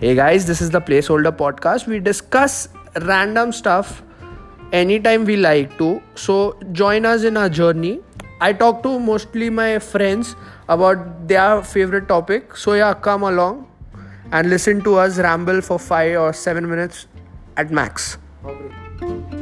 Hey guys, this is the Placeholder Podcast. We discuss random stuff anytime we like to. So join us in our journey. I talk to mostly my friends about their favorite topic. So yeah, come along and listen to us ramble for five or seven minutes at max. Okay.